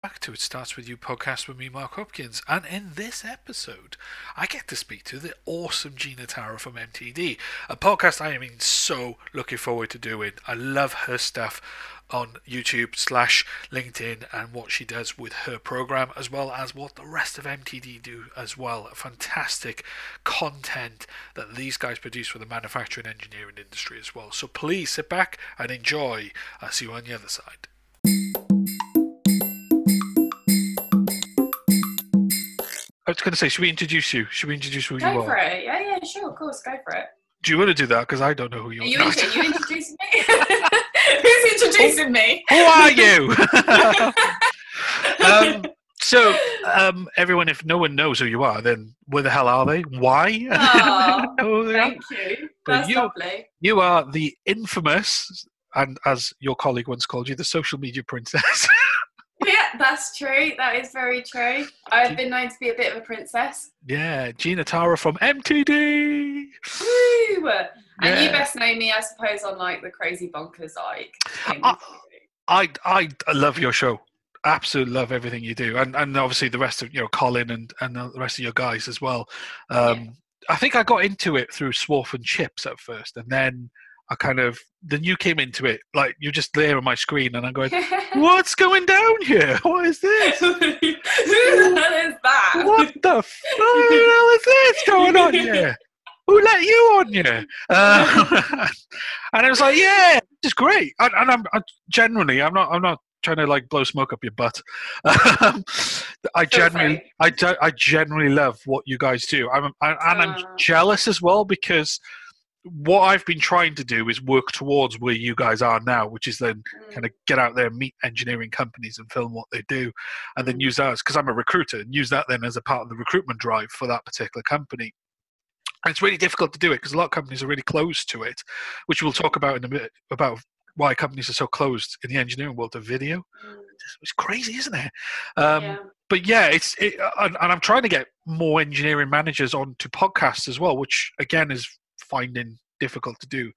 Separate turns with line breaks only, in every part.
back to It Starts With You podcast with me, Mark Hopkins. And in this episode, I get to speak to the awesome Gina Tara from MTD, a podcast I am so looking forward to doing. I love her stuff on YouTube slash LinkedIn and what she does with her program, as well as what the rest of MTD do as well. Fantastic content that these guys produce for the manufacturing engineering industry as well. So please sit back and enjoy. I'll see you on the other side. I was going to say, should we introduce you? Should we introduce who
Go
you
for it. Yeah, yeah, sure, of course, go for it.
Do you want to do that? Because I don't know who you
Are
are.
you, intro- you introducing me? Who's introducing me?
who are you? um, so, um, everyone, if no one knows who you are, then where the hell are they? Why? Who they are.
Thank you.
But
That's
you-
lovely.
You are the infamous, and as your colleague once called you, the social media princess.
Yeah, that's true. That is very true. I've been known to be a bit of a princess.
yeah, Gina Tara from MTD.
Woo! And you best know me, I suppose, on like the crazy bonkers like.
I, I I love your show. Absolutely love everything you do, and and obviously the rest of you know Colin and and the rest of your guys as well. Um, I think I got into it through Swarf and Chips at first, and then I kind of then you came into it like you're just there on my screen, and I'm going, "What's going down here? What is this?
Who the hell is that?
What the fuck hell is this going on here? Who let you on here?" Uh, and I was like, "Yeah, it's great." And, and I'm I, generally, I'm not, I'm not trying to like blow smoke up your butt. Um, I
Feel
generally. I, I generally love what you guys do. I'm, I, and I'm
Ah.
jealous as well because what I've been trying to do is work towards where you guys are now, which is then
Mm.
kind of get out there and meet engineering companies and film what they do and then
Mm.
use that because i'm a recruiter and use that then as a part of the recruitment drive for that particular company and it's really difficult to do it because a lot of companies are really closed to it which we'll talk about in a bit about why companies are so closed in the engineering world to video
Mm.
it's crazy isn't it um,
yeah.
but yeah it's it, and, and i'm trying to get more engineering managers onto podcasts as well which again is finding difficult to do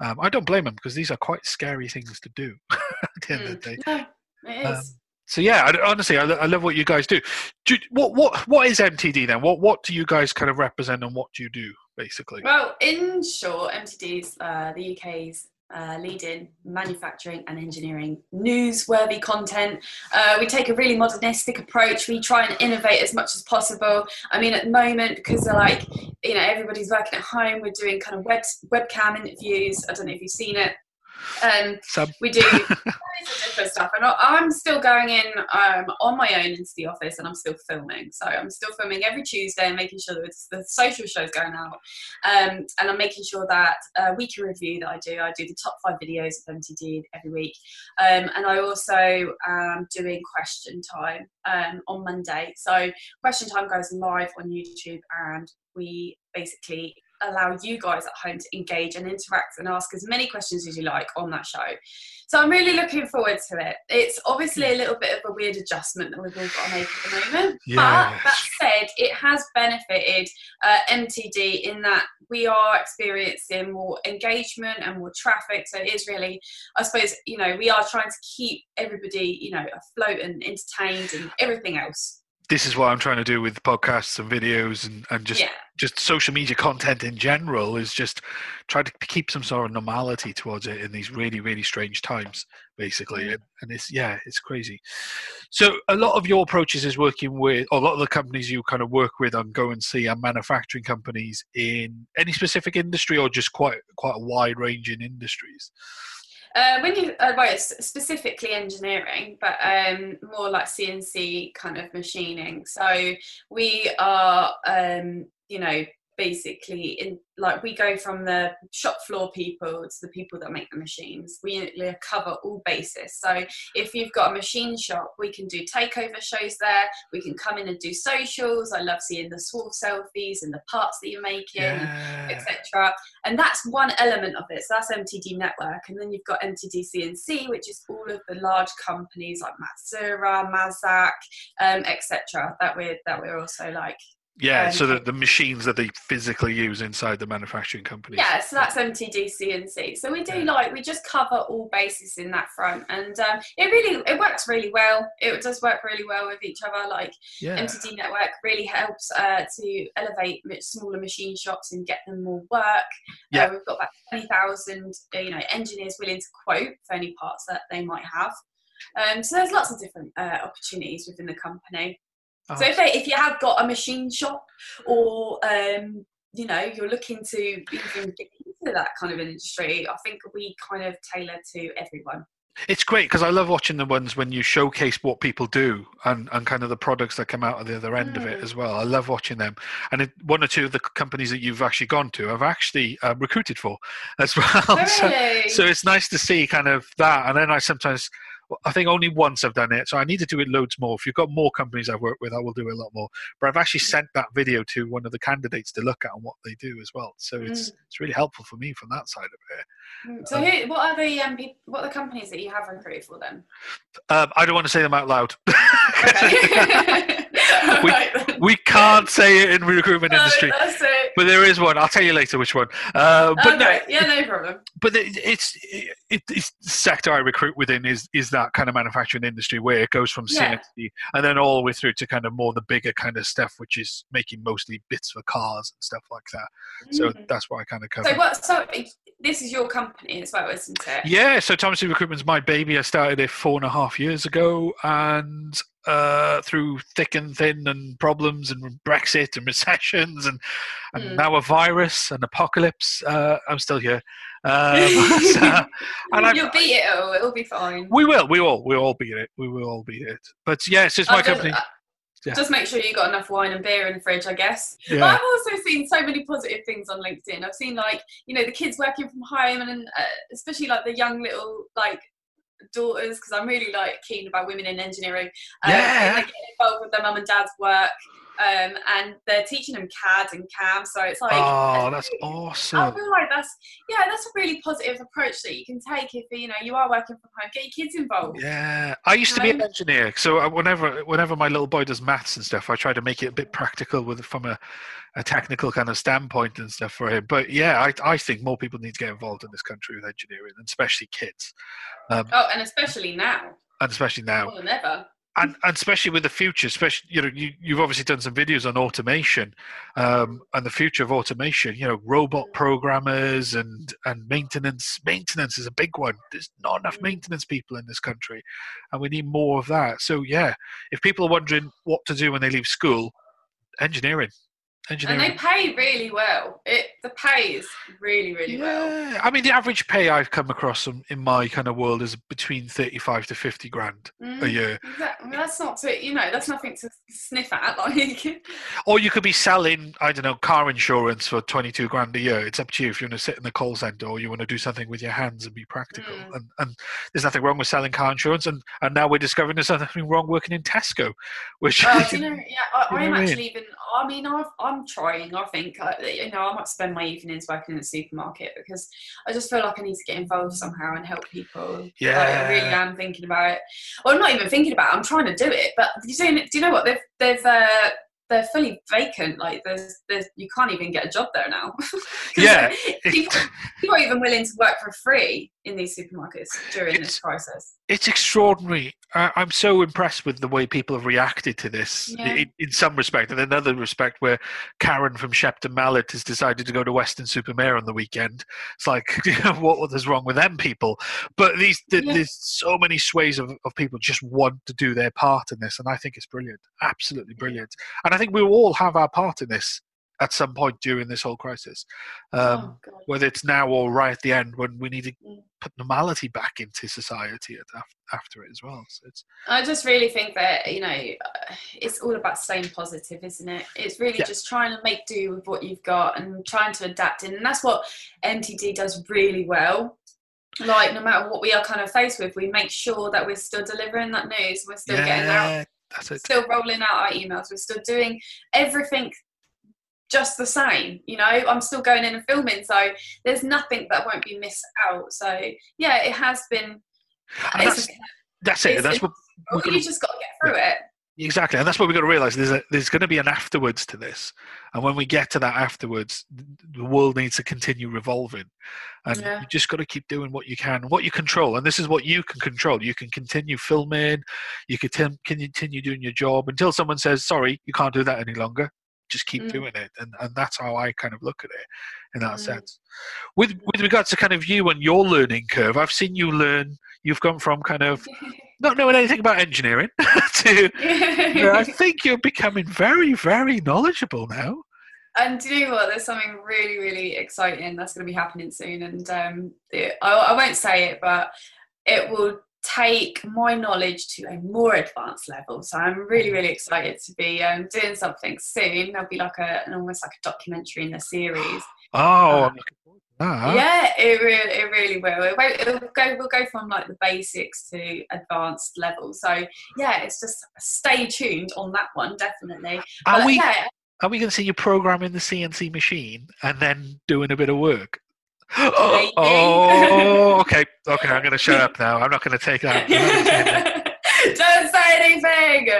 um, i don't blame them because these are quite scary things to do at the end of the day
Mm. No, it is.
um, so yeah, I, honestly, I, I love what you guys do. do. What what what is MTD then? What what do you guys kind of represent and what do you do basically?
Well, in short, MTD's uh, the UK's uh, leading manufacturing and engineering newsworthy content. Uh, we take a really modernistic approach. We try and innovate as much as possible. I mean, at the moment, because they're like, you know, everybody's working at home, we're doing kind of web webcam interviews. I don't know if you've seen it. Um,
Some
we do different stuff. And i'm still going in um, on my own into the office and i'm still filming. So i'm still filming every tuesday and making sure that it's the social shows going out. Um, and i'm making sure that uh, weekly review that i do. I do the top five videos of mtd every week. Um, and i also am doing question time um, on monday. So question time goes live on youtube and we basically allow you guys at home to engage and interact and ask as many questions as you like on that show. So I'm really looking forward to it. It's obviously a little bit of a weird adjustment that we've all got to make at the moment. But that said, it has benefited uh, MTD in that we are experiencing more engagement and more traffic. So it is really, I suppose, you know, we are trying to keep everybody, you know, afloat and entertained and everything else.
This is what I'm trying to do with podcasts and videos and, and just
yeah.
just social media content in general is just try to keep some sort of normality towards it in these really really strange times basically
Mm.
and, and it's yeah it's crazy so a lot of your approaches is working with or a lot of the companies you kind of work with on go and see are manufacturing companies in any specific industry or just quite quite a wide range in industries
Uh, when you, uh, well, it's specifically engineering, but um, more like CNC kind of machining. So we are, um, you know, basically in like we go from the shop floor people to the people that make the machines. We cover all bases. So if you've got a machine shop, we can do takeover shows there. We can come in and do socials. I love seeing the swarf selfies and the parts that you're making.
yeah
etc. And that's one element of it. So that's MTD Network, and then you've got MTD CNC, which is all of the large companies like Matsuura, Mazak, um, etc. That we're that we're also like
Yeah,
Um,
so the, the machines that they physically use inside the manufacturing company.
Yeah, so that's MTD CNC. So we do
Yeah.
like we just cover all bases in that front, and um, it really it works really well. It does work really well with each other. Like
yeah.
MTD Network really helps uh, to elevate smaller machine shops and get them more work.
Yeah.
Uh, we've got about twenty thousand, uh, you know, engineers willing to quote for any parts that they might have. Um, so there's lots of different uh, opportunities within the company.
Oh,
So if, they, if you have got a machine shop or um, you know you're looking to even get into that kind of industry, I think we kind of tailor to everyone.
It's great because I love watching the ones when you showcase what people do and, and kind of the products that come out of the other end of it
Mm.
as well. I love watching them. And it, one or two of the companies that you've actually gone to, I've actually uh, recruited for as well.
Oh,
so, so it's nice to see kind of that. And then I sometimes, I think only once I've done it. So I need to do it loads more. If you've got more companies I've worked with, I will do a lot more. But I've actually sent that video to one of the candidates to look at and what they do as well. So it's it's really helpful for me from that side of it.
Mm, so who, what are the um, what are the companies that you have recruited for then?
Um, I don't want to say them out loud.
Okay.
We-
Right
we can't say it in the recruitment
No,
industry, but there is one. I'll tell you later which one. Uh, but no,
yeah, no problem.
but it, it's it, it's the sector I recruit within is is that kind of manufacturing industry where it goes from
Yeah.
CNC and then all the way through to kind of more the bigger kind of stuff, which is making mostly bits for cars and stuff like that. So
Mm.
that's what I kind of cover.
So what? So this is your company as well, isn't it?
Yeah, so Thompson Recruitment's my baby. I started it four and a half years ago, and uh, through thick and thin, and problems, and Brexit, and recessions, and and
Mm.
now a virus, and apocalypse, uh, I'm still here. Um, so- and
You'll
I,
beat it all. It'll be fine.
we will, we all, we all beat it. We will all beat it. But yes, it's my
just,
company.
uh,
Yeah.
Just make sure you got enough wine and beer in the fridge, I guess. But
Yeah,
I've also seen so many positive things on LinkedIn. I've seen like you know the kids working from home, and uh, especially like the young little like daughters, because I'm really like keen about women in engineering. Um,
Yeah.
and they get involved with their mum and dad's work, um, and they're teaching them CAD and CAM. So it's like
oh, that's awesome.
I feel like that's yeah, that's a really positive approach that you can take if you know you are working from home. Get your kids involved.
Yeah, I used to be an
Um,
engineer, so whenever whenever my little boy does maths and stuff, I try to make it a bit practical with from a, a technical kind of standpoint and stuff for him. But yeah, I I think more people need to get involved in this country with engineering, and especially kids, um,
Oh, and especially now,
and especially now,
more than ever.
And, and especially with the future. Especially you know you you've obviously done some videos on automation, um, and the future of automation. You know, robot programmers and and maintenance. Maintenance is a big one. There's not enough maintenance people in this country, and we need more of that. So yeah, if people are wondering what to do when they leave school, engineering, engineering, And
they pay really well. It the pay is really really well.
yeah, I mean the average pay I've come across in, in my kind of world is between thirty-five to fifty grand a
Mm,
year.
exactly. That's not to you know that's nothing to sniff at. Like
Or you could be selling, I don't know, car insurance for 22 grand a year. It's up to you if you want to sit in the call center or you want to do something with your hands and be practical.
Mm.
And, and there's nothing wrong with selling car insurance. And, and now we're discovering there's nothing wrong working in Tesco, which.
Do you know? Yeah, I,
You
I'm
what I mean?
actually even. I mean, I've, I'm trying. I think I, you know I might spend my evenings working in the supermarket because I just feel like I need to get involved somehow and help people. Like, I really am thinking about it. Well, I'm not even thinking about it. I'm trying to do it. But do you, see, do you know what they've they've uh, they're fully vacant. Like there's there's you can't even get a job there now.
Yeah,
people, people are even willing to work for free in these supermarkets during
It's-
this crisis.
it's extraordinary. I, I'm so impressed with the way people have reacted to this
Yeah.
in, in some respect, and another respect where Karen from Shepton Mallet has decided to go to Weston-super-Mare on the weekend. It's like, you know, what is wrong with them people? But these th-
Yeah.
there's so many sways of, of people just want to do their part in this, and I think it's brilliant, absolutely brilliant. And I think we all have our part in this at some point during this whole crisis. Um,
oh,
whether it's now or right at the end when we need to
Mm.
put normality back into society at, after it as well. So it's
I just really think that you know it's all about staying positive, isn't it? It's really
Yeah.
just trying to make do with what you've got and trying to adapt in, and that's what MTD does really well. Like no matter what we are kind of faced with, we make sure that we're still delivering that news. We're still getting out, still rolling out our emails. We're still doing everything just the same. You know, I'm still going in and filming, so there's nothing that won't be missed out. So yeah, it has been.
That's that's it. That's what
Well, you just got to get through it.
Exactly, and that's what we've got to realize. There's a, there's going to be an afterwards to this, and when we get to that afterwards, the world needs to continue revolving, and
Yeah.
you just got to keep doing what you can, what you control, and this is what you can control. You can continue filming, you can continue doing your job until someone says, "Sorry, you can't do that any longer." Just keep
Mm.
doing it, and and that's how I kind of look at it in that
Mm.
sense. With with regards to kind of you and your learning curve, I've seen you learn. You've gone from kind of not knowing anything about engineering to yeah, I think you're becoming very, very knowledgeable now.
And do you know what? There's something really, really exciting that's going to be happening soon. And um, it, I, I won't say it, but it will take my knowledge to a more advanced level. So I'm really, really excited to be um, doing something soon. There'll be like a, an almost like a documentary in the series.
Oh,
Uh,
I'm looking forward to that.
Yeah, it really, it really will. It won't, it'll go, we'll go from like the basics to advanced level. So yeah, it's just stay tuned on that one, definitely.
Are
But
we
yeah,
are we going to see you programming the CNC machine and then doing a bit of work? Oh, okay, okay. I'm going to shut up now. I'm not going to take that.
Don't say anything.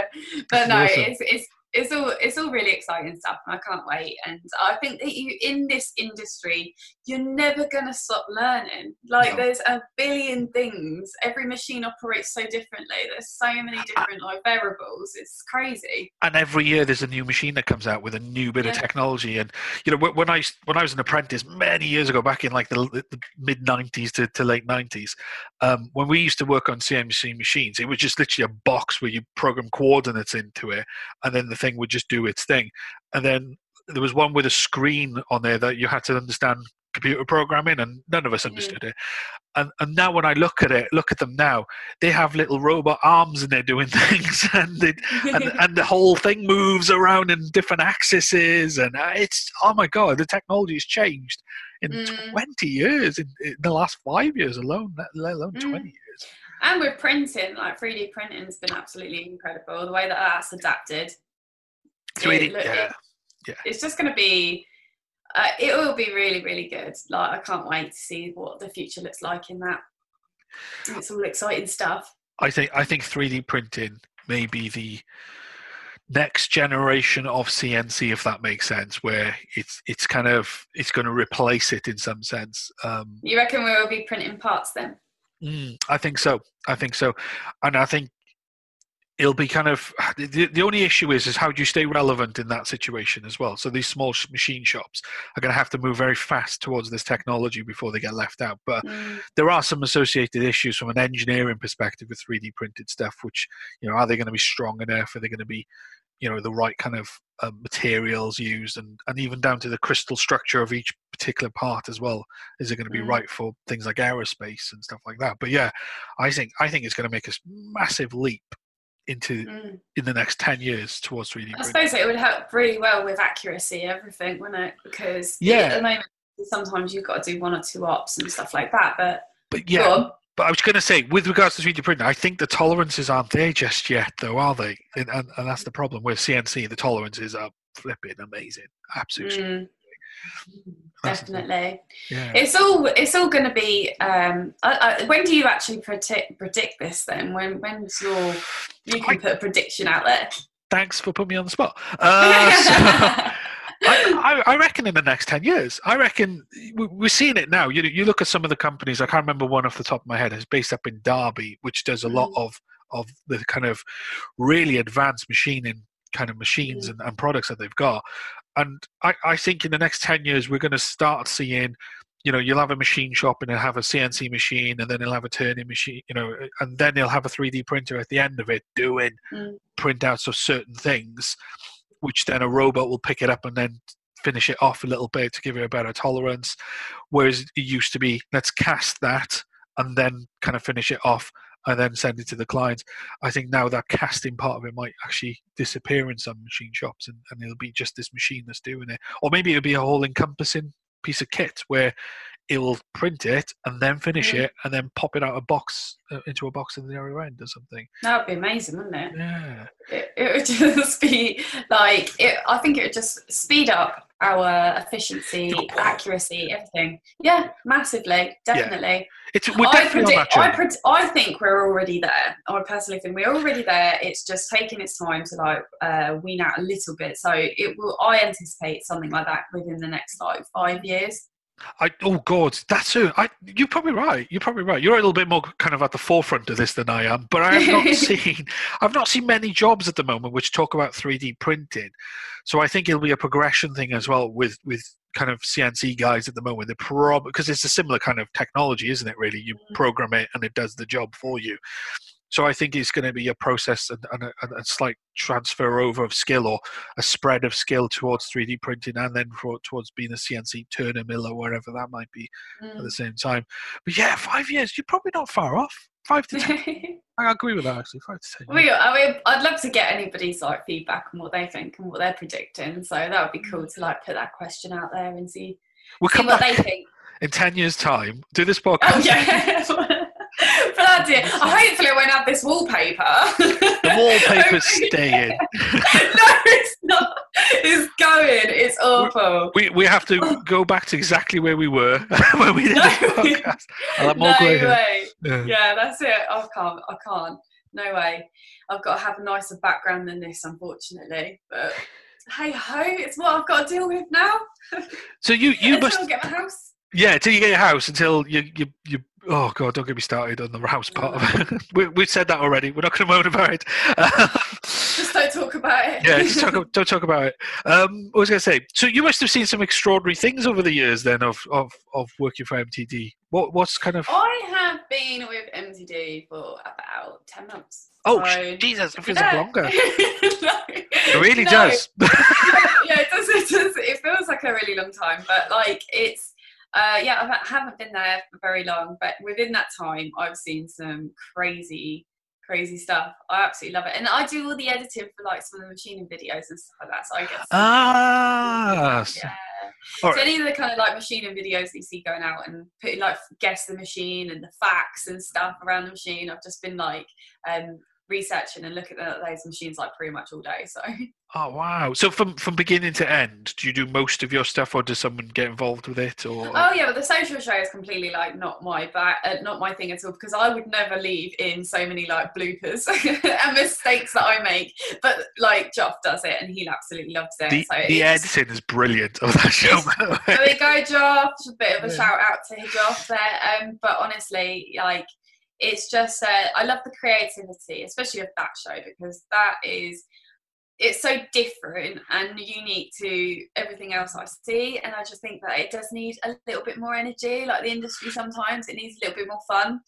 But no, it's it's it's all it's all really exciting stuff, and I can't wait. And I think that you in this industry, you're never gonna stop learning. Like
No.
there's a billion things. Every machine operates so differently. There's so many different like variables. It's crazy.
and every year there's a new machine that comes out with a new bit of technology and you know when i when i was an apprentice many years ago back in like the, the mid 90s to, to late 90s um, when we used to work on cnc machines it was just literally a box where you program coordinates into it and then the thing would just do its thing and then there was one with a screen on there that you had to understand computer programming and none of us
Mhm.
understood it and, and now when i look at it look at them now they have little robot arms and they're doing things and and, and the whole thing moves around in different axes and uh, it's oh my god the technology has changed in
Mm.
20 years in, in the last five years alone let let alone
Mm.
20 years
and with printing, like 3D printing has been absolutely incredible. The way that that's adapted.
3d
It-
yeah.
it- it's just going to be uh, it will be really really good. Like i can't wait to see what the future looks like in that. It's all exciting stuff.
I think i think 3d printing may be the next generation of cnc if that makes sense where it's it's kind of it's going to replace it in some sense um.
You reckon we will be printing parts then?
Mm, I think so. I think so, and I think it'll be kind of the, the only issue is is how do you stay relevant in that situation as well. So these small machine shops are going to have to move very fast towards this technology before they get left out. But
Mm,
there are some associated issues from an engineering perspective with 3D printed stuff, which you know are they going to be strong enough? Are they going to be you know the right kind of uh, materials used and and even down to the crystal structure of each particular part as well is it going to be
Mm.
right for things like aerospace and stuff like that but yeah i think i think it's going to make a massive leap into
mm.
in the next 10 years towards 3d
i suppose it would help really well with accuracy everything wouldn't it because
Yeah.
at the moment sometimes you've got to do one or two ops and stuff like that but
but yeah but i was going to say with regards to 3d printing i think the tolerances aren't there just yet though are they and, and, and that's the problem with cnc the tolerances are flipping amazing absolutely
Mm.
That's the thing.
definitely
yeah
It's all it's all going to be. Um, I, I, when do you actually predict predict this? Then when when's your you can put a prediction out there?
thanks for putting me on the spot uh, so, I, I, reckon in the next 10 years, I reckon we- we're seeing it now. You, you look at some of the companies, I can't remember one off the top of my head, it's based up in Derby, which does a lot of, of the kind of really advanced machining kind of machines
Mm.
and, and products that they've got. And I, I think in the next 10 years, we're going to start seeing, you know, you'll have a machine shop and it'll have a CNC machine and then it'll have a turning machine, you know, and then they'll have a 3D printer at the end of it doing
Mm.
printouts of certain things, which then a robot will pick it up and then finish it off a little bit to give it a better tolerance. Whereas it used to be, let's cast that and then kind of finish it off and then send it to the client. I think now that casting part of it might actually disappear in some machine shops and, and it'll be just this machine that's doing it. Or maybe it'll be a whole encompassing piece of kit where it will print it and then finish
Mm.
it and then pop it out of a box uh, into a box in the other end or something.
That would be amazing, wouldn't it?
Yeah.
It, it would just be like it, I think it would just speed up our efficiency, accuracy, everything. Yeah, massively, definitely.
It's we're
I
definitely that
predict, I, pred- I think we're already there. I personally think we're already there. It's just taking its time to like uh, wean out a little bit. So it will. I anticipate something like that within the next like five years.
I, oh God, that's it. I, you're probably right. You're probably right. You're a little bit more kind of at the forefront of this than I am. But I have not seen, I've not seen many jobs at the moment which talk about 3D printing. So I think it'll be a progression thing as well with with kind of CNC guys at the moment. They're probably because it's a similar kind of technology, isn't it? Really, you
Mhm.
program it and it does the job for you. So I think it's going to be a process and, and, a, and a slight transfer over of skill or a spread of skill towards 3D printing and then for, towards being a CNC turner, miller, wherever that might be at
Mm.
the same time. But yeah, five years, you're probably not far off. Five to ten. I agree with that actually. Five to ten.
we, I mean, I'd love to get anybody's like feedback on what they think and what they're predicting. So that would be cool to like put that question out there and see,
We'll
see
come
what
back
they think.
in ten years' time. Do this podcast.
Oh yeah. it. Hopefully, I won't have this wallpaper.
The wallpaper's staying.
no, it's not. It's going. It's awful.
We we have to go back to exactly where we were when we did
No.
the podcast. I'll have more
No way.
Yeah.
Yeah, that's it. I can't. I can't. No way. I've got to have a nicer background than this, unfortunately. But hey ho, it's what I've got to deal with now.
So you you must
get my house.
Yeah until you get your house until you you you. Oh God! Don't get me started on the house part of it. we, we've said that already. We're not going to moan about it.
Just don't talk about it.
yeah, just talk, don't talk about it. Um, what was I going to say? So you must have seen some extraordinary things over the years, then, of of, of working for MTD. What what's kind of?
I have been with MTD for about ten months.
Oh,
so-
Jesus! It feels like longer.
No.
It really
No.
does.
yeah, it does, it does. It feels like a really long time, but like it's. Uh, yeah, I haven't been there for very long, but within that time, I've seen some crazy, crazy stuff. I absolutely love it, and I do all the editing for like some of the machining videos and stuff like that. So I get. to-
ah.
yeah.
all
So
right.
any of the kind of like machining videos that you see going out and putting like guess the machine and the facts and stuff around the machine, I've just been like um, researching and looking at those machines like pretty much all day. So
Oh wow! So from from beginning to end, do you do most of your stuff, or does someone get involved with it? Or
oh yeah, but the social show is completely like not my back, uh, not my thing at all because I would never leave in so many like bloopers and mistakes that I make. But like Joff does it and he absolutely loves it.
the,
so
the editing is brilliant of that show. by the way.
there we go, Joff. A bit of a
Yeah.
shout out to Joff there. Um, but honestly, like it's just uh, I love the creativity, especially of that show because that is it's so different and unique to everything else I see, and I just think that it does need a little bit more energy. Like the industry, sometimes it needs a little bit more fun.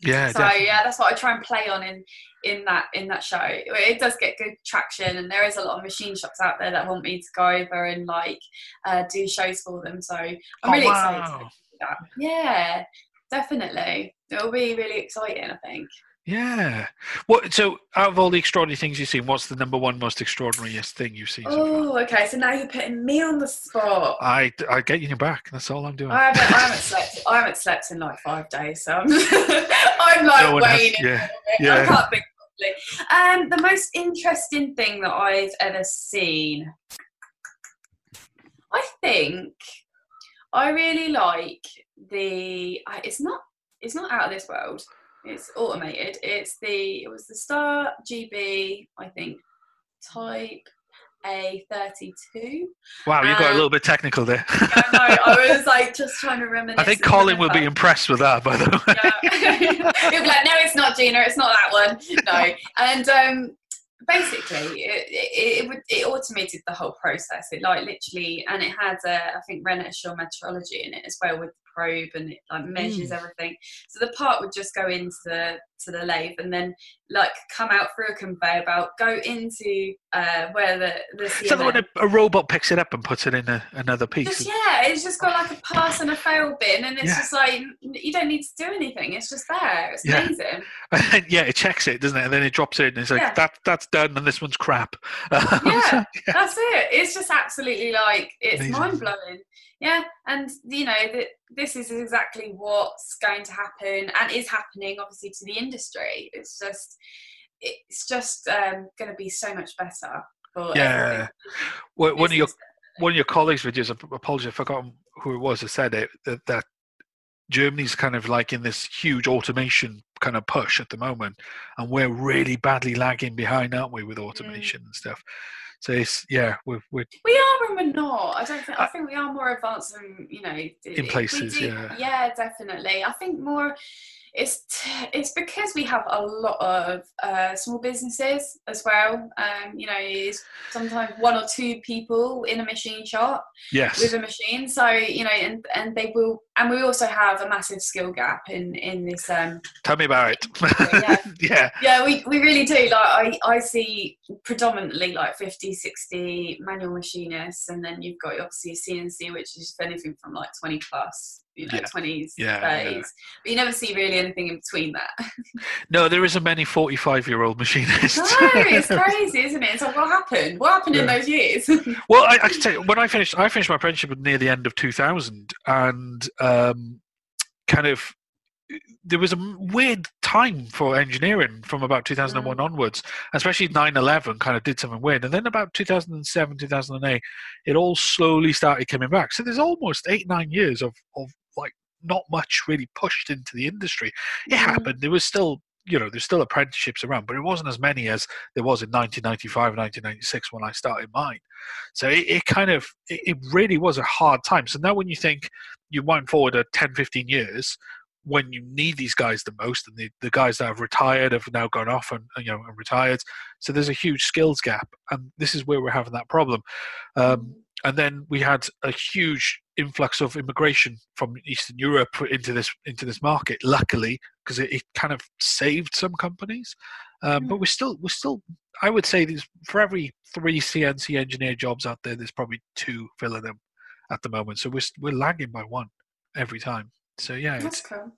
yeah,
so
definitely.
yeah, that's what I try and play on in in that in that show. It does get good traction, and there is a lot of machine shops out there that want me to go over and like uh, do shows for them. So I'm
Oh,
really excited
wow.
to do that. Yeah, definitely. It'll be really exciting. I think.
Yeah. What? So, out of all the extraordinary things you've seen, what's the number one most extraordinariest thing you've seen? So?
Oh, okay. So now you're putting me on the spot.
I I get you back. That's all I'm doing.
I haven't, I haven't slept. I haven't slept in like five days, so I'm, I'm like
No one has-
waning.
yeah,
I
yeah.
can't think properly. Um, the most interesting thing that I've ever seen, I think, I really like the. It's not. It's not out of this world. It's automated. It's the. It was the Star GB. I think Type A thirty two.
Wow, you got a
Um,
little bit technical there.
I know. I was like just trying to reminisce.
I think Colin will be impressed with that, by the way.
Yeah. He'll be like, no, it's not Gina, it's not that one. No. And um, basically, it, it, it, would- it automated the whole process. It like literally, and it had, uh, I think, Assure metrology in it as well with probe and it like measures everything. So the part would just go into the, to the lathe and then like come out through a conveyor belt, go into uh, where the, the
that the one a, a robot picks it up and puts it in a, another piece?
just yeah, it's just got like a pass and a fail bin, and it's
Yeah.
just like you don't need to do anything. It's just there. It's
Yeah.
amazing.
Then, yeah, it checks it, doesn't it? And then it drops it, and it's like
Yeah.
that that's done, and this one's crap.
Yeah. That's it. It's just absolutely like it's mind blowing. Yeah, and you know that this is exactly what's going to happen and is happening, obviously, to the industry. It's just, it's just um, going to be so much better
Yeah.
everyone.
One of your one of your colleagues' videos. Apologies, I forgot who it was that said it. That, that Germany's kind of like in this huge automation kind of push at the moment, and we're really badly lagging behind, aren't we, with
Mm.
automation and stuff? So it's yeah, we're, we're
We are and we're not. I don't think. I uh, think we are more advanced than you know.
In places,
do-
yeah.
Yeah, definitely. I think more. It's it's because we have a lot of uh, small businesses as well. Um, you know, it's sometimes one or two people in a machine shop
yes,
with a machine. So you know, and and they will, and we also have a massive skill gap in in this um,
tell me about it.
Yeah.
yeah,
yeah we, we really do like I, I see predominantly like 50 60 manual machinists and then you've got obviously a cnc which is anything from like 20 plus you know
Yeah.
20s
Yeah,
30s
yeah.
but you never see really anything in between that
no, there isn't many forty-five-year-old machinists.
no it's crazy isn't it it's like what happened what happened in those years
Well, I, I can tell you, when I finished, I finished my apprenticeship near the end of 2000, and um, kind of there was a weird time for engineering from about 2001 onwards, especially 9/11 kind of did something weird, and then about 2007, 2008, it all slowly started coming back. So there's almost eight, nine years of of not much really pushed into the industry. It
Mhm.
happened. There was still you know there's still apprenticeships around, but it wasn't as many as there was in 1995, 1996 when I started mine. So it, it kind of it, it really was a hard time. So now when you think you wind forward a 10, 15 years when you need these guys the most and the, the guys that have retired have now gone off and you know and retired. So there's a huge skills gap and this is where we're having that problem. Um, and then we had a huge influx of immigration from Eastern Europe into this into this market. Luckily, because it, it kind of saved some companies, um, but we're still we're still. I would say there's for every three CNC engineer jobs out there, there's probably two filling them at the moment. So we're we're lagging by one every time. So yeah,
that's
it's,
cool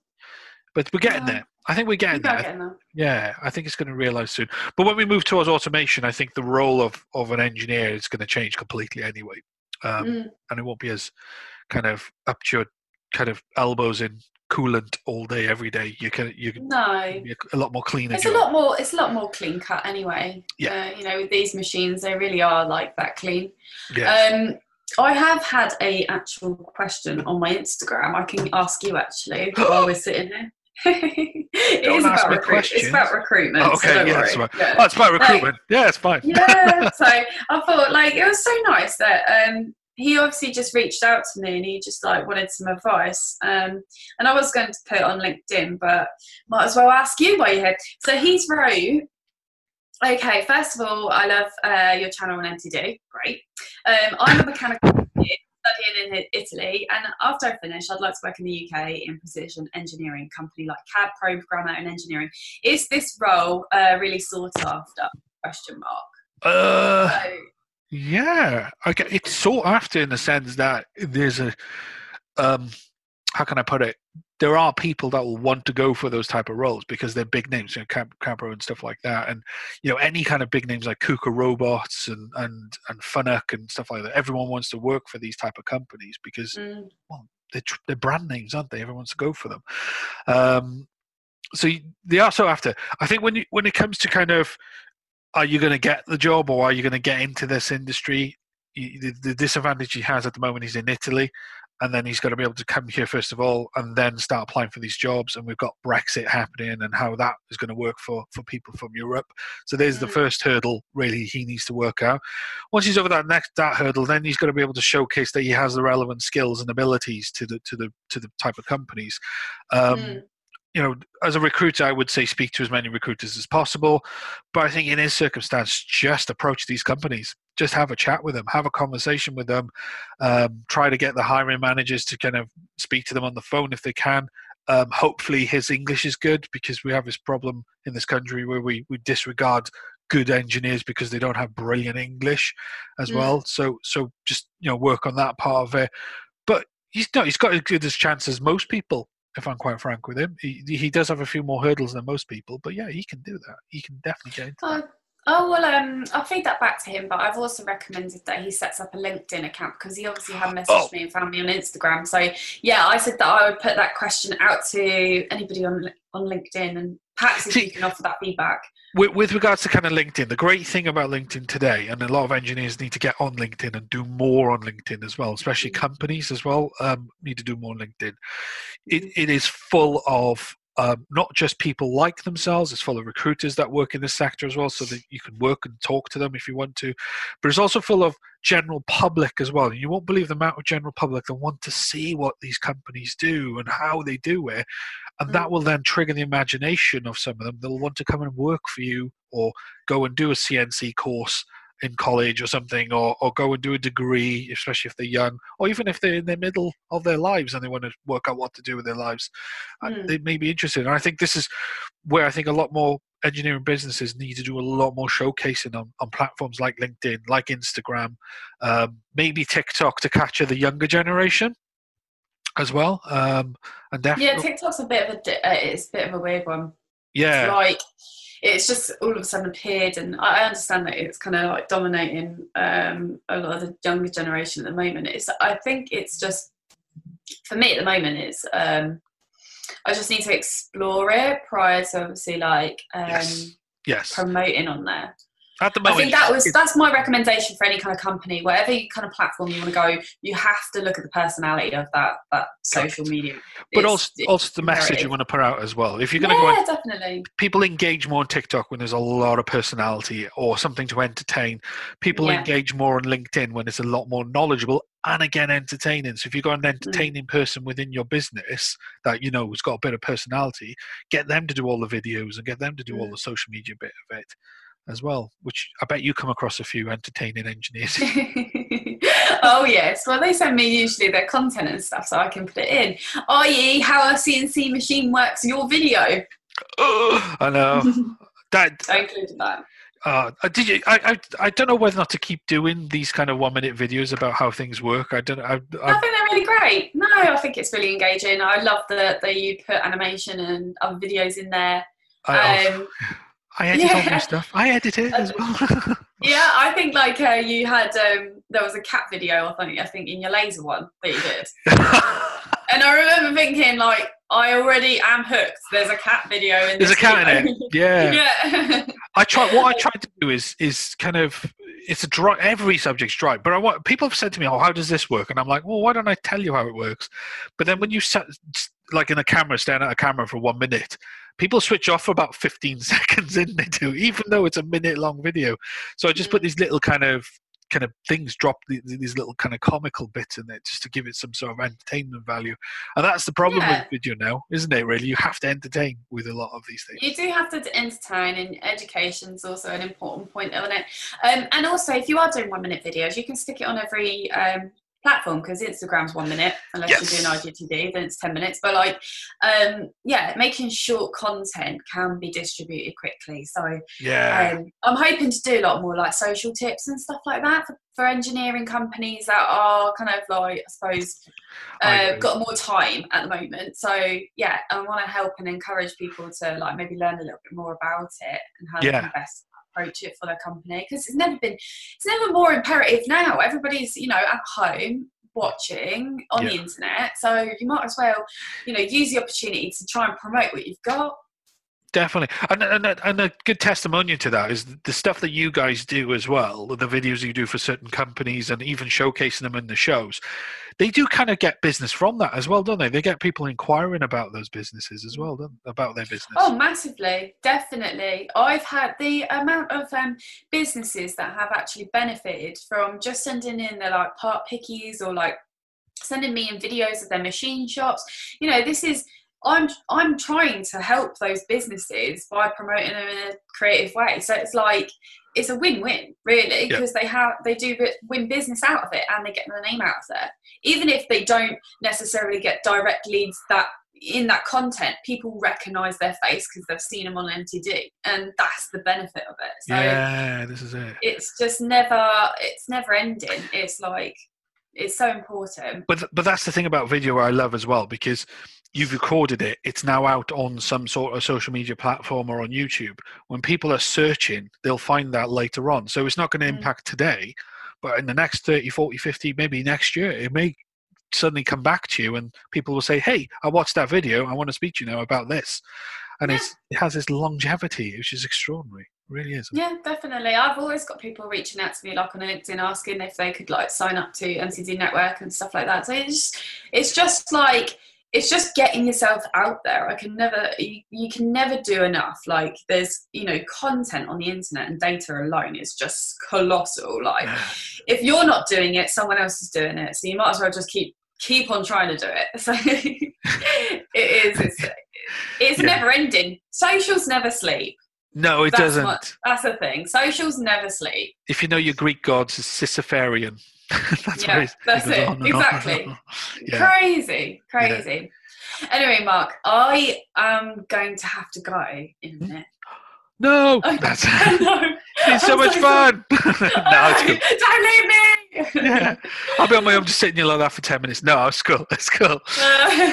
but we're getting
Yeah.
there. I think we're getting there.
getting there.
Yeah, I think it's going to realize soon. But when we move towards automation, I think the role of, of an engineer is going to change completely anyway. Um,
Mm.
And it won't be as kind of up to your kind of elbows in coolant all day, every day. You can you can
no
a, lot more cleaner.
it's a lot more it's a lot more clean cut anyway
Yeah.
uh, you know with these machines they really are like that clean
Yeah.
Um, I have had a actual question on my Instagram. I can ask you actually while we're sitting here. It
Don't
is about
me
recruit- It's about recruitment.
Oh, okay,
don't
yeah, that's right.
Yeah.
oh, it's about recruitment. yeah, it's fine.
yeah. So I thought like it was so nice that um, he obviously just reached out to me and he just like wanted some advice. Um, and I was going to put it on LinkedIn, but might as well ask you while you're here. So he's wrote. Okay, first of all, I love uh, your channel on MTD. Great. Um, I'm a mechanical studying in Italy, and after I finish, I'd like to work in the UK in precision engineering company like CAD programmer and engineering. Is this role uh, really sought after? Question mark.
Uh,
So,
yeah, okay. It's sought after in the sense that there's a, um, how can I put it? There are people that will want to go for those type of roles because they're big names, you know, Cam- Capro and stuff like that, and you know any kind of big names like Kuka Robots and and and Fanuc and stuff like that. Everyone wants to work for these type of companies because
mm,
they're, tr- they're brand names, aren't they? Everyone wants to go for them. Um, so you- they are so after. I think when you when it comes to kind of, are you going to get the job or are you going to get into this industry? You, the, the disadvantage he has at the moment, is in Italy, and then he's got to be able to come here first of all, and then start applying for these jobs. And we've got Brexit happening, and how that is going to work for for people from Europe. So there's the
Mm.
first hurdle really he needs to work out. Once he's over that next that hurdle, then he's got to be able to showcase that he has the relevant skills and abilities to the to the to the type of companies. Um,
mm,
You know, as a recruiter, I would say speak to as many recruiters as possible. But I think in his circumstance, just approach these companies, just have a chat with them, have a conversation with them, um, try to get the hiring managers to kind of speak to them on the phone if they can. Um, hopefully, his English is good because we have this problem in this country where we, we disregard good engineers because they don't have brilliant English as
Mm.
well. So so just you know work on that part of it. But he's no, he's got as good as chance as most people. If I'm quite frank with him, he he does have a few more hurdles than most people. But yeah, he can do that. He can definitely get into that.
Oh, well, um, I'll feed that back to him. But I've also recommended that he sets up a LinkedIn account because he obviously had messaged
Oh.
me and found me on Instagram. So yeah, I said that I would put that question out to anybody on on LinkedIn and perhaps if
See-
you can offer that feedback.
with, with regards to kind of LinkedIn, the great thing about LinkedIn today, and a lot of engineers need to get on LinkedIn and do more on LinkedIn as well, especially
Mm.
companies as well um, need to do more on LinkedIn. It, it is full of um, not just people like themselves, it's full of recruiters that work in this sector as well, so that you can work and talk to them if you want to. But it's also full of general public as well. And you won't believe the amount of general public that want to see what these companies do and how they do it. And that will then trigger the imagination of some of them. They'll want to come and work for you or go and do a CNC course in college or something, or, or go and do a degree, especially if they're young, or even if they're in the middle of their lives and they want to work out what to do with their lives.
Mm.
They may be interested. And I think this is where I think a lot more engineering businesses need to do a lot more showcasing on, on platforms like LinkedIn, like Instagram, um, maybe TikTok to capture the younger generation as well. Um, and
Yeah, TikTok's a bit of a uh, it's a bit of a weird one.
yeah,
It's like it's just all of a sudden appeared, and I understand that it's kind of like dominating um, a lot of the younger generation at the moment. It's I think it's just for me at the moment. It's um, I just need to explore it prior to obviously like um,
Yes. yes.
promoting on there.
At the
I think that was that's my recommendation for any kind of company, whatever you kind of platform you want to go. You have to look at the personality of that that social media.
but
It's-
also, also the message you want to put out as well. If you're going to go
yeah,
on
definitely.
people engage more on TikTok when there's a lot of personality or something to entertain. People
Yeah.
engage more on LinkedIn when it's a lot more knowledgeable and again entertaining. So if you've got an
Mm.
entertaining person within your business that you know has got a bit of personality, get them to do all the videos and get them to do all
Mm.
the social media bit of it as well. Which I bet you come across a few entertaining engineers.
oh yes. Well, they send me usually their content and stuff, so I can put it in. I.e., how a CNC machine works. Your video.
Oh, I know that.
I included that.
Uh, did you? I, I I don't know whether or not to keep doing these kind of one minute videos about how things work. I don't. I,
I
I,
think they're really great. No, I think it's really engaging. I love that that you put animation and other videos in there.
I,
Um,
I edit all your stuff. I edit it as well.
yeah, I think like uh, you had um, there was a cat video. I think I think in your laser one that you did, and I remember thinking like I already am hooked. There's a cat video in
There's a cat in it. Yeah.
yeah.
I try. What I try to do is is kind of. It's a dry. Every subject's dry, but I want people have said to me, "Oh, how does this work?" And I'm like, "Well, why don't I tell you how it works?" But then when you sat like in a camera, staring at a camera for one minute, people switch off for about 15 seconds in. They do, even though it's a minute long video. So I just put
Mm.
these little kind of kind of things, drop these little kind of comical bits in it, just to give it some sort of entertainment value. And that's the problem
Yeah.
with video now, isn't it? Really, you have to entertain with a lot of these things.
You do have to entertain, and education's also an important point, isn't it? Um, and also, if you are doing one minute videos, you can stick it on every um, platform because Instagram's one minute, unless
Yes.
you're doing IGTV, then it's 10 minutes. But, like, um, yeah, making short content can be distributed quickly. So,
Yeah.
um, I'm hoping to do a lot more like social tips and stuff like that for, for engineering companies that are kind of like, I suppose, uh,
agree.
got more time at the moment. So yeah, I want to help and encourage people to like maybe learn a little bit more about it and how they
Yeah.
can best approach it for their company because it's never been, it's never more imperative now. Everybody's you know at home watching on the internet, so you might as well you know use the opportunity to try and promote what you've got.
Definitely, and, and a- and a good testimonial to that is the stuff that you guys do as well. The videos you do for certain companies, and even showcasing them in the shows, they do kind of get business from that as well, don't they? They get people inquiring about those businesses as well, don't about their business.
Oh, massively, definitely. I've had the amount of um, businesses that have actually benefited from just sending in their like part pickies or like sending me in videos of their machine shops. You know, this is I'm I'm trying to help those businesses by promoting them in a creative way. So it's like it's a win-win, really,
Yeah.
because they have they do win business out of it and they get their name out there. Even if they don't necessarily get direct leads that in that content, people recognize their face because they've seen them on MTD, and that's the benefit of it. So
yeah, this is it.
it's just never it's never ending. It's like it's so important.
But but that's the thing about video I love as well because you've recorded it. It's now out on some sort of social media platform or on YouTube. When people are searching, they'll find that later on. So it's not going to
Mm.
impact today, but in the next 30, 40, 50, maybe next year, it may suddenly come back to you and people will say, "Hey, I watched that video. I want to speak to you now about this." and
Yeah.
it's, it has this longevity, which is extraordinary. It really is.
Yeah, definitely. I've always got people reaching out to me like on LinkedIn asking if they could like sign up to MTD Network and stuff like that. So it's it's just like it's just getting yourself out there. I can never you, you can never do enough. Like there's you know content on the internet and data alone is just colossal. Like if you're not doing it, someone else is doing it. So you might as well just keep keep on trying to do it. So it is it's it's
Yeah.
never ending. Socials never sleep.
No, it
That's
doesn't.
what- That's the thing. Socials never sleep.
If you know your Greek gods, it's Sisypherian. that's
Yeah,
what
that's it,
on and on and
exactly.
on. Yeah.
Crazy, crazy. Anyway, Mark, I am going to have to go in
Hmm?
a minute.
No, that's
no,
it's so
I'm
much fun. no, it's cool.
Don't leave me.
Yeah, I'll be on my own, just sitting here like that for ten minutes. No, it's cool. It's cool.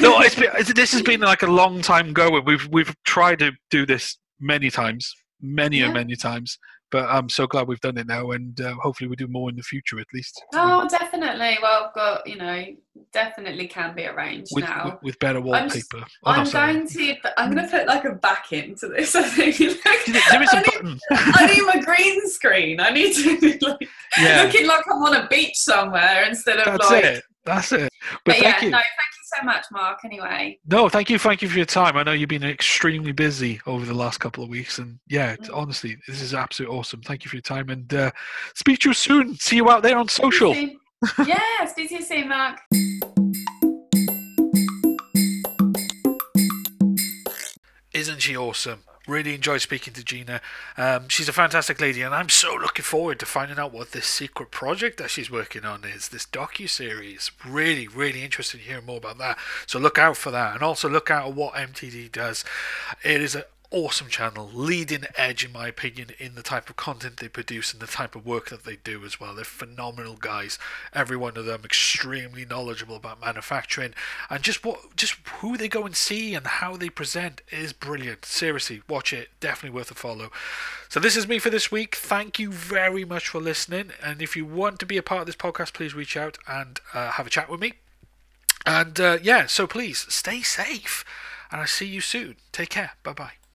No, it's been, it's, this has been like a long time going. We've we've tried to do this many times, many
Yeah.
and many times. But I'm so glad we've done it now, and uh, hopefully we do more in the future at least.
oh, definitely. Well, I've got you know, definitely can be arranged
with,
now.
with, with better
I'm
wallpaper. Oh,
I'm going to. I'm going to put like a back into this. I think.
There is a
I need- I need my green screen. I need to be like
Yeah,
looking like I'm on a beach somewhere instead of
that's
like.
it. That's it. But,
But,
thank
yeah,
you.
no, thank you so much, Mark. Anyway,
No, thank you, thank you for your time. I know you've been extremely busy over the last couple of weeks, and yeah, it's-
Mm.
honestly, this is absolutely awesome. Thank you for your time, and uh, speak to you soon. See you out there on social.
See yeah, speak to you soon, Mark.
Isn't she awesome? Really enjoyed speaking to Gina. Um, she's a fantastic lady, and I'm so looking forward to finding out what this secret project that she's working on is. This docu series. Really, really interested in hearing more about that. So look out for that, and also look out at what MTD does. It is an awesome channel, leading edge in my opinion in the type of content they produce and the type of work that they do as well. They're phenomenal guys. Every one of them extremely knowledgeable about manufacturing and just what just who they go and see and how they present is brilliant. Seriously, watch it. Definitely worth a follow. So this is me for this week. Thank you very much for listening. And if you want to be a part of this podcast, please reach out and uh, have a chat with me. And uh, yeah, so please stay safe. And I see you soon. Take care. Bye bye.